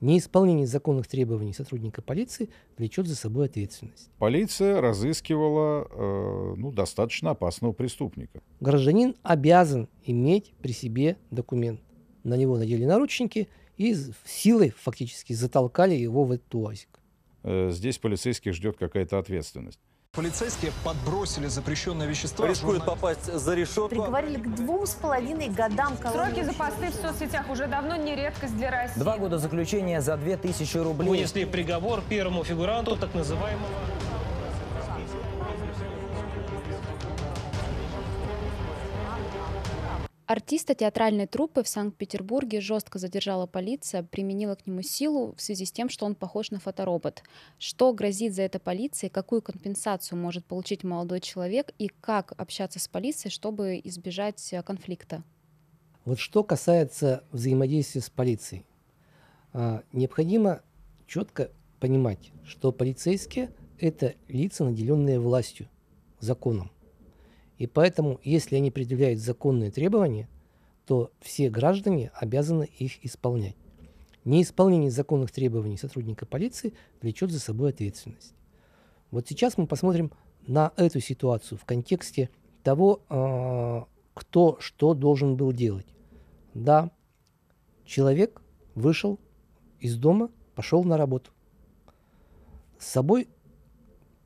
Неисполнение законных требований сотрудника полиции влечет за собой ответственность. Полиция разыскивала э, ну, достаточно опасного преступника. Гражданин обязан иметь при себе документ. На него надели наручники и силой фактически затолкали его в этот уазик. Э, здесь полицейских ждет какая-то ответственность. Полицейские подбросили запрещенное вещество. Рискует попасть за решетку. Приговорили к двум с половиной годам колонии. Сроки за посты в соцсетях уже давно не редкость для России. Два года заключения за две тысячи рублей. Вынесли приговор первому фигуранту так называемого... Артиста театральной труппы в Санкт-Петербурге жестко задержала полиция, применила к нему силу в связи с тем, что он похож на фоторобот. Что грозит за это полиции, какую компенсацию может получить молодой человек и как общаться с полицией, чтобы избежать э, конфликта? Вот что касается взаимодействия с полицией, а, необходимо четко понимать, что полицейские – это лица, наделенные властью, законом. И поэтому, если они предъявляют законные требования, то все граждане обязаны их исполнять. Неисполнение законных требований сотрудника полиции влечет за собой ответственность. Вот сейчас мы посмотрим на эту ситуацию в контексте того, а, кто что должен был делать. Да, человек вышел из дома, пошел на работу. С собой,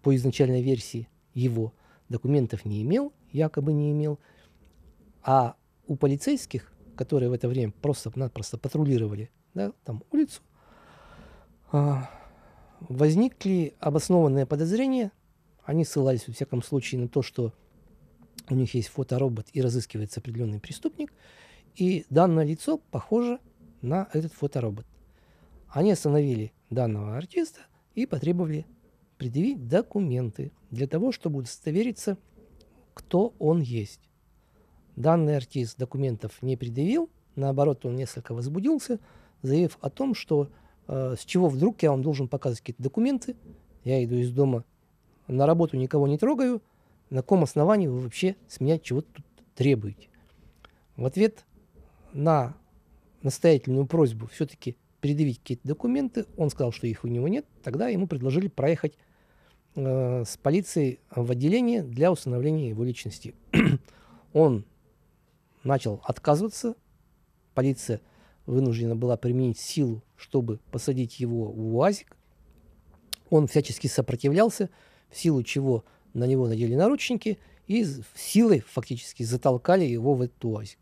по изначальной версии его, документов не имел, якобы не имел. А у полицейских, которые в это время просто-напросто патрулировали да, там, улицу, а, возникли обоснованные подозрения. Они ссылались, во всяком случае, на то, что у них есть фоторобот и разыскивается определенный преступник. И данное лицо похоже на этот фоторобот. Они остановили данного артиста и потребовали предъявить документы для того, чтобы удостовериться – кто он есть. Данный артист документов не предъявил, наоборот, он несколько возбудился, заявив о том, что э, с чего вдруг я вам должен показывать какие-то документы, я иду из дома, на работу никого не трогаю, на каком основании вы вообще с меня чего-то тут требуете. В ответ на настоятельную просьбу все-таки предъявить какие-то документы, он сказал, что их у него нет, тогда ему предложили проехать э, с полицией в отделение для установления его личности. Он начал отказываться, полиция вынуждена была применить силу, чтобы посадить его в УАЗик. Он всячески сопротивлялся, в силу чего на него надели наручники и силой фактически затолкали его в этот УАЗик.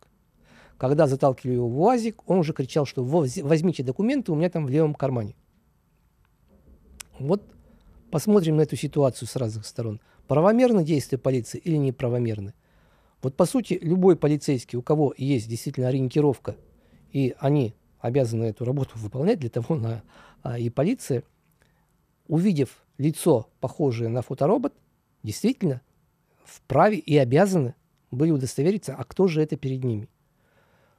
Когда заталкивали его в УАЗик, он уже кричал, что возьмите документы, у меня там в левом кармане. Вот Посмотрим на эту ситуацию с разных сторон. Правомерны действия полиции или неправомерны? Вот по сути, любой полицейский, у кого есть действительно ориентировка, и они обязаны эту работу выполнять, для того на, а, и полиция, увидев лицо, похожее на фоторобот, действительно вправе и обязаны были удостовериться, а кто же это перед ними.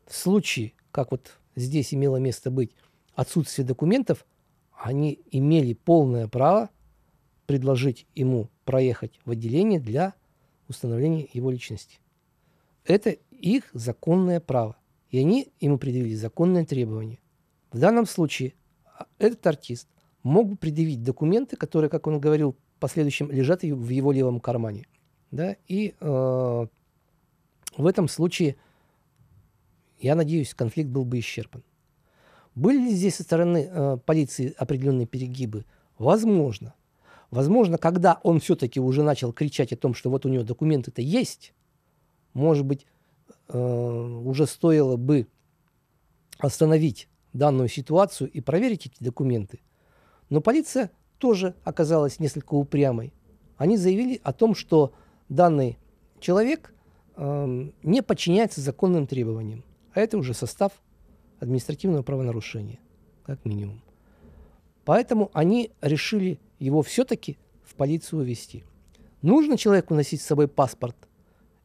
В случае, как вот здесь имело место быть, отсутствие документов, они имели полное право предложить ему проехать в отделение для установления его личности. Это их законное право. И они ему предъявили законное требование. В данном случае а, этот артист мог бы предъявить документы, которые, как он говорил, в последующем лежат в его левом кармане. Да? И э, в этом случае, я надеюсь, конфликт был бы исчерпан. Были ли здесь со стороны э, полиции определенные перегибы? Возможно. Возможно, когда он все-таки уже начал кричать о том, что вот у него документы-то есть, может быть, э, уже стоило бы остановить данную ситуацию и проверить эти документы. Но полиция тоже оказалась несколько упрямой. Они заявили о том, что данный человек э, не подчиняется законным требованиям. А это уже состав административного правонарушения, как минимум. Поэтому они решили его все-таки в полицию увезти. Нужно человеку носить с собой паспорт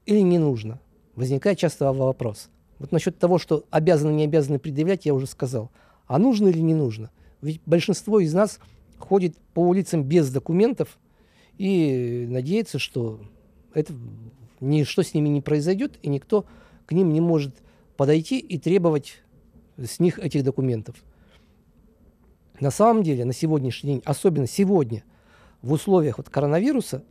или не нужно? Возникает часто вопрос. Вот насчет того, что обязаны, не обязаны предъявлять, я уже сказал. А нужно или не нужно? Ведь большинство из нас ходит по улицам без документов и надеется, что это ничто с ними не произойдет, и никто к ним не может подойти и требовать с них этих документов. На самом деле, на сегодняшний день, особенно сегодня, в условиях вот коронавируса,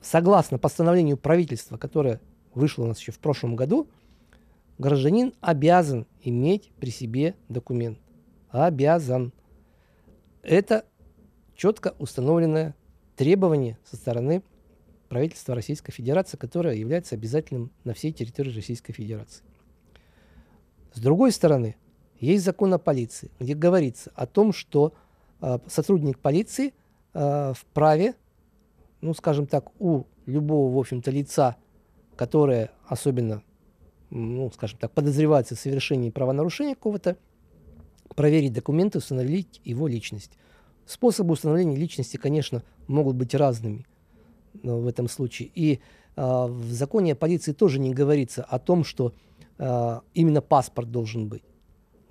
согласно постановлению правительства, которое вышло у нас еще в прошлом году, гражданин обязан иметь при себе документ. Обязан. Это четко установленное требование со стороны правительства Российской Федерации, которое является обязательным на всей территории Российской Федерации. С другой стороны, есть закон о полиции, где говорится о том, что э, сотрудник полиции э, вправе, ну, скажем так, у любого, в общем-то, лица, которое особенно, ну, скажем так, подозревается в совершении правонарушения какого-то, проверить документы, установить его личность. Способы установления личности, конечно, могут быть разными в этом случае. И э, в законе о полиции тоже не говорится о том, что э, именно паспорт должен быть.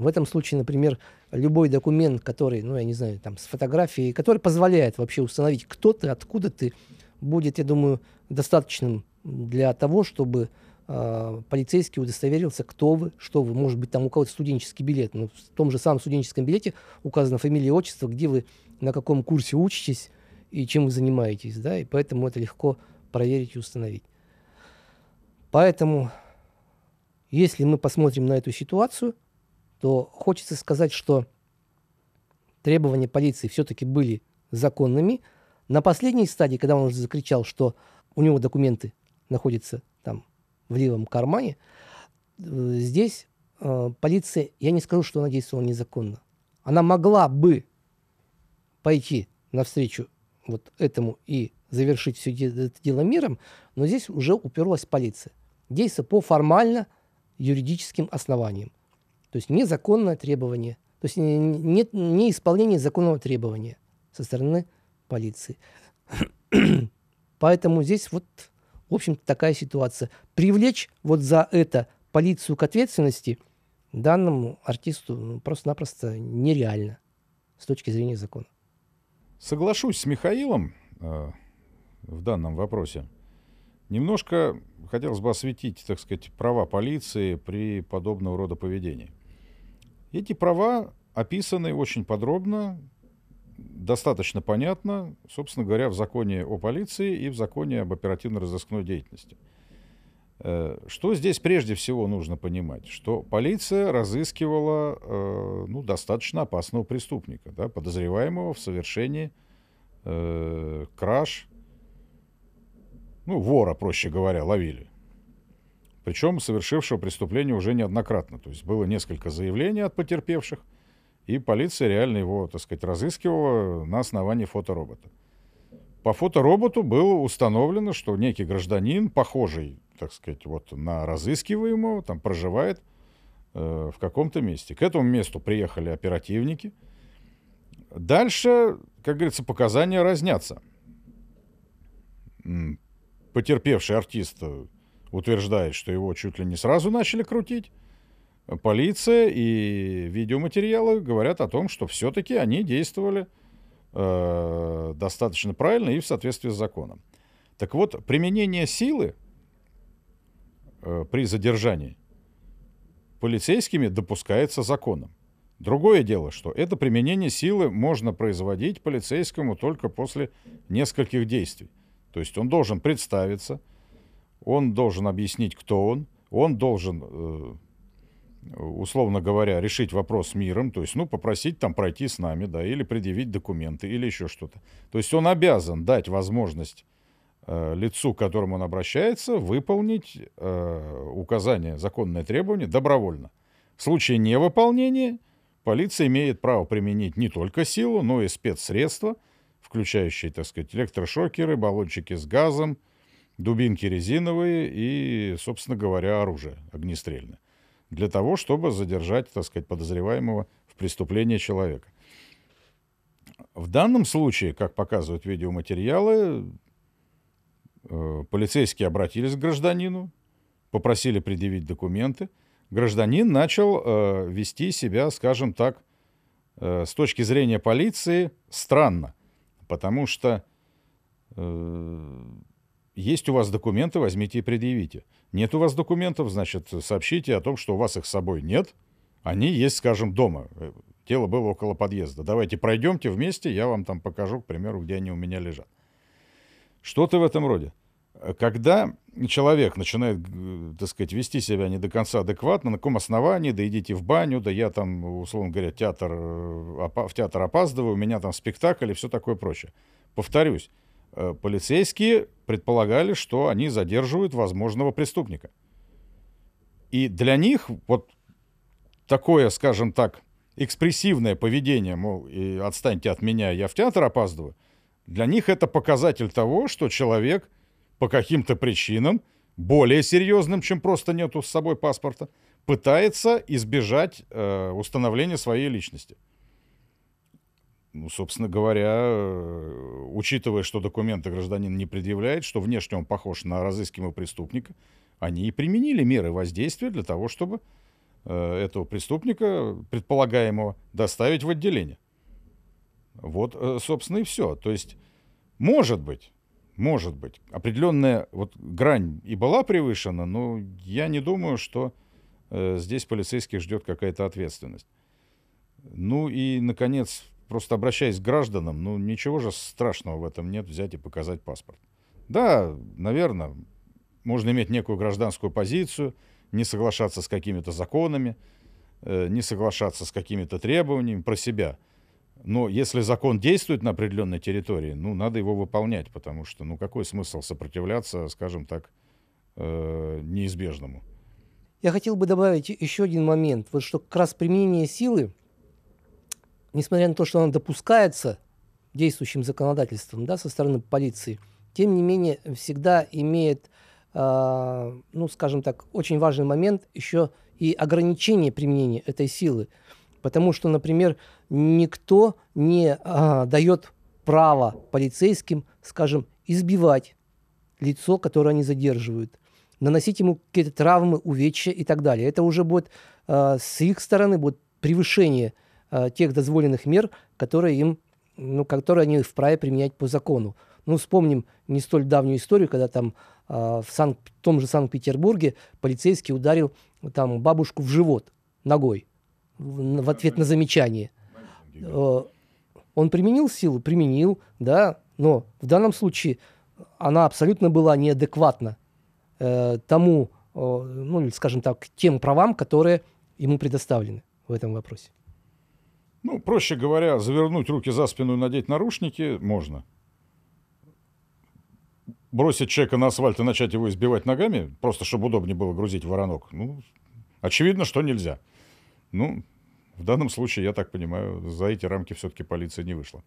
В этом случае, например, любой документ, который, ну, я не знаю, там, с фотографией, который позволяет вообще установить, кто ты, откуда ты, будет, я думаю, достаточным для того, чтобы э, полицейский удостоверился, кто вы, что вы. Может быть, там у кого-то студенческий билет. Но в том же самом студенческом билете указана фамилия отчество, где вы, на каком курсе учитесь и чем вы занимаетесь, да, и поэтому это легко проверить и установить. Поэтому, если мы посмотрим на эту ситуацию, то хочется сказать, что требования полиции все-таки были законными. На последней стадии, когда он уже закричал, что у него документы находятся там в левом кармане, э, здесь э, полиция, я не скажу, что она действовала незаконно. Она могла бы пойти навстречу вот этому и завершить все это дело миром, но здесь уже уперлась полиция. Действие по формально юридическим основаниям. То есть незаконное требование, то есть нет не исполнение законного требования со стороны полиции. Поэтому здесь вот, в общем-то, такая ситуация. Привлечь вот за это полицию к ответственности данному артисту ну, просто-напросто нереально с точки зрения закона. Соглашусь с Михаилом э, в данном вопросе. Немножко хотелось бы осветить, так сказать, права полиции при подобного рода поведении. Эти права описаны очень подробно, достаточно понятно, собственно говоря, в законе о полиции и в законе об оперативно-розыскной деятельности. Э, что здесь прежде всего нужно понимать? Что полиция разыскивала э, ну, достаточно опасного преступника, да, подозреваемого в совершении э, краж, ну, вора, проще говоря, ловили. Причем совершившего преступление уже неоднократно. То есть было несколько заявлений от потерпевших, и полиция реально его, так сказать, разыскивала на основании фоторобота. По фотороботу было установлено, что некий гражданин, похожий так сказать, вот на разыскиваемого, там проживает э, в каком-то месте. К этому месту приехали оперативники. Дальше, как говорится, показания разнятся. Потерпевший артист утверждает, что его чуть ли не сразу начали крутить. Полиция и видеоматериалы говорят о том, что все-таки они действовали э, достаточно правильно и в соответствии с законом. Так вот, применение силы э, при задержании полицейскими допускается законом. Другое дело, что это применение силы можно производить полицейскому только после нескольких действий. То есть он должен представиться, он должен объяснить, кто он, он должен, э, условно говоря, решить вопрос миром, то есть, ну, попросить там пройти с нами, да, или предъявить документы, или еще что-то. То есть он обязан дать возможность Э, лицу, к которому он обращается, выполнить э, указание, законное требование добровольно. В случае невыполнения полиция имеет право применить не только силу, но и спецсредства, включающие, так сказать, электрошокеры, баллончики с газом, дубинки резиновые и, собственно говоря, оружие огнестрельное, для того, чтобы задержать, так сказать, подозреваемого в преступлении человека. В данном случае, как показывают видеоматериалы, Э, полицейские обратились к гражданину, попросили предъявить документы. Гражданин начал э, вести себя, скажем так, э, с точки зрения полиции странно, потому что э, есть у вас документы, возьмите и предъявите. Нет у вас документов, значит, сообщите о том, что у вас их с собой нет. Они есть, скажем, дома. Э, тело было около подъезда. Давайте пройдемте вместе, я вам там покажу, к примеру, где они у меня лежат. Что-то в этом роде. Когда человек начинает, так сказать, вести себя не до конца адекватно, на каком основании, да идите в баню, да я там, условно говоря, театр, э, в театр опаздываю, у меня там спектакль и все такое прочее. Повторюсь, полицейские предполагали, что они задерживают возможного преступника. И для них вот такое, скажем так, экспрессивное поведение, мол, и отстаньте от меня, я в театр опаздываю, для них это показатель того, что человек по каким-то причинам, более серьезным, чем просто нету с собой паспорта, пытается избежать э, установления своей личности. Ну, собственно говоря, э, учитывая, что документы гражданин не предъявляет, что внешне он похож на разыскиваемого преступника, они и применили меры воздействия для того, чтобы э, этого преступника, предполагаемого, доставить в отделение. Вот, э, собственно, и все. То есть, может быть, может быть, определенная вот грань и была превышена, но я не думаю, что здесь полицейских ждет какая-то ответственность. Ну и, наконец, просто обращаясь к гражданам, ну ничего же страшного в этом нет взять и показать паспорт. Да, наверное, можно иметь некую гражданскую позицию, не соглашаться с какими-то законами, э, не соглашаться с какими-то требованиями про себя. Но если закон действует на определенной территории, ну, надо его выполнять, потому что, ну, какой смысл сопротивляться, скажем так, э, неизбежному? Я хотел бы добавить еще один момент. Вот что как раз применение силы, несмотря на то, что оно допускается действующим законодательством да, со стороны полиции, тем не менее всегда имеет, а, ну, скажем так, очень важный момент еще и ограничение применения этой силы. Потому что, например, никто не а, дает право полицейским, скажем, избивать лицо, которое они задерживают, наносить ему какие-то травмы, увечья и так далее. Это уже будет а, с их стороны будет превышение а, тех дозволенных мер, которые им, ну, которые они вправе применять по закону. Ну, вспомним не столь давнюю историю, когда там а, в, Санкт, в том же Санкт-Петербурге полицейский ударил там бабушку в живот ногой в, в ответ на замечание. Э, Он применил силу, применил, да, но в данном случае она абсолютно была неадекватна э, тому, э, ну, скажем так, тем правам, которые ему предоставлены в этом вопросе. Ну, проще говоря, завернуть руки за спину и надеть наручники можно. Бросить человека на асфальт и начать его избивать ногами, просто чтобы удобнее было грузить воронок, ну, очевидно, что нельзя. Ну, в данном случае, я так понимаю, за эти рамки все-таки полиция не вышла.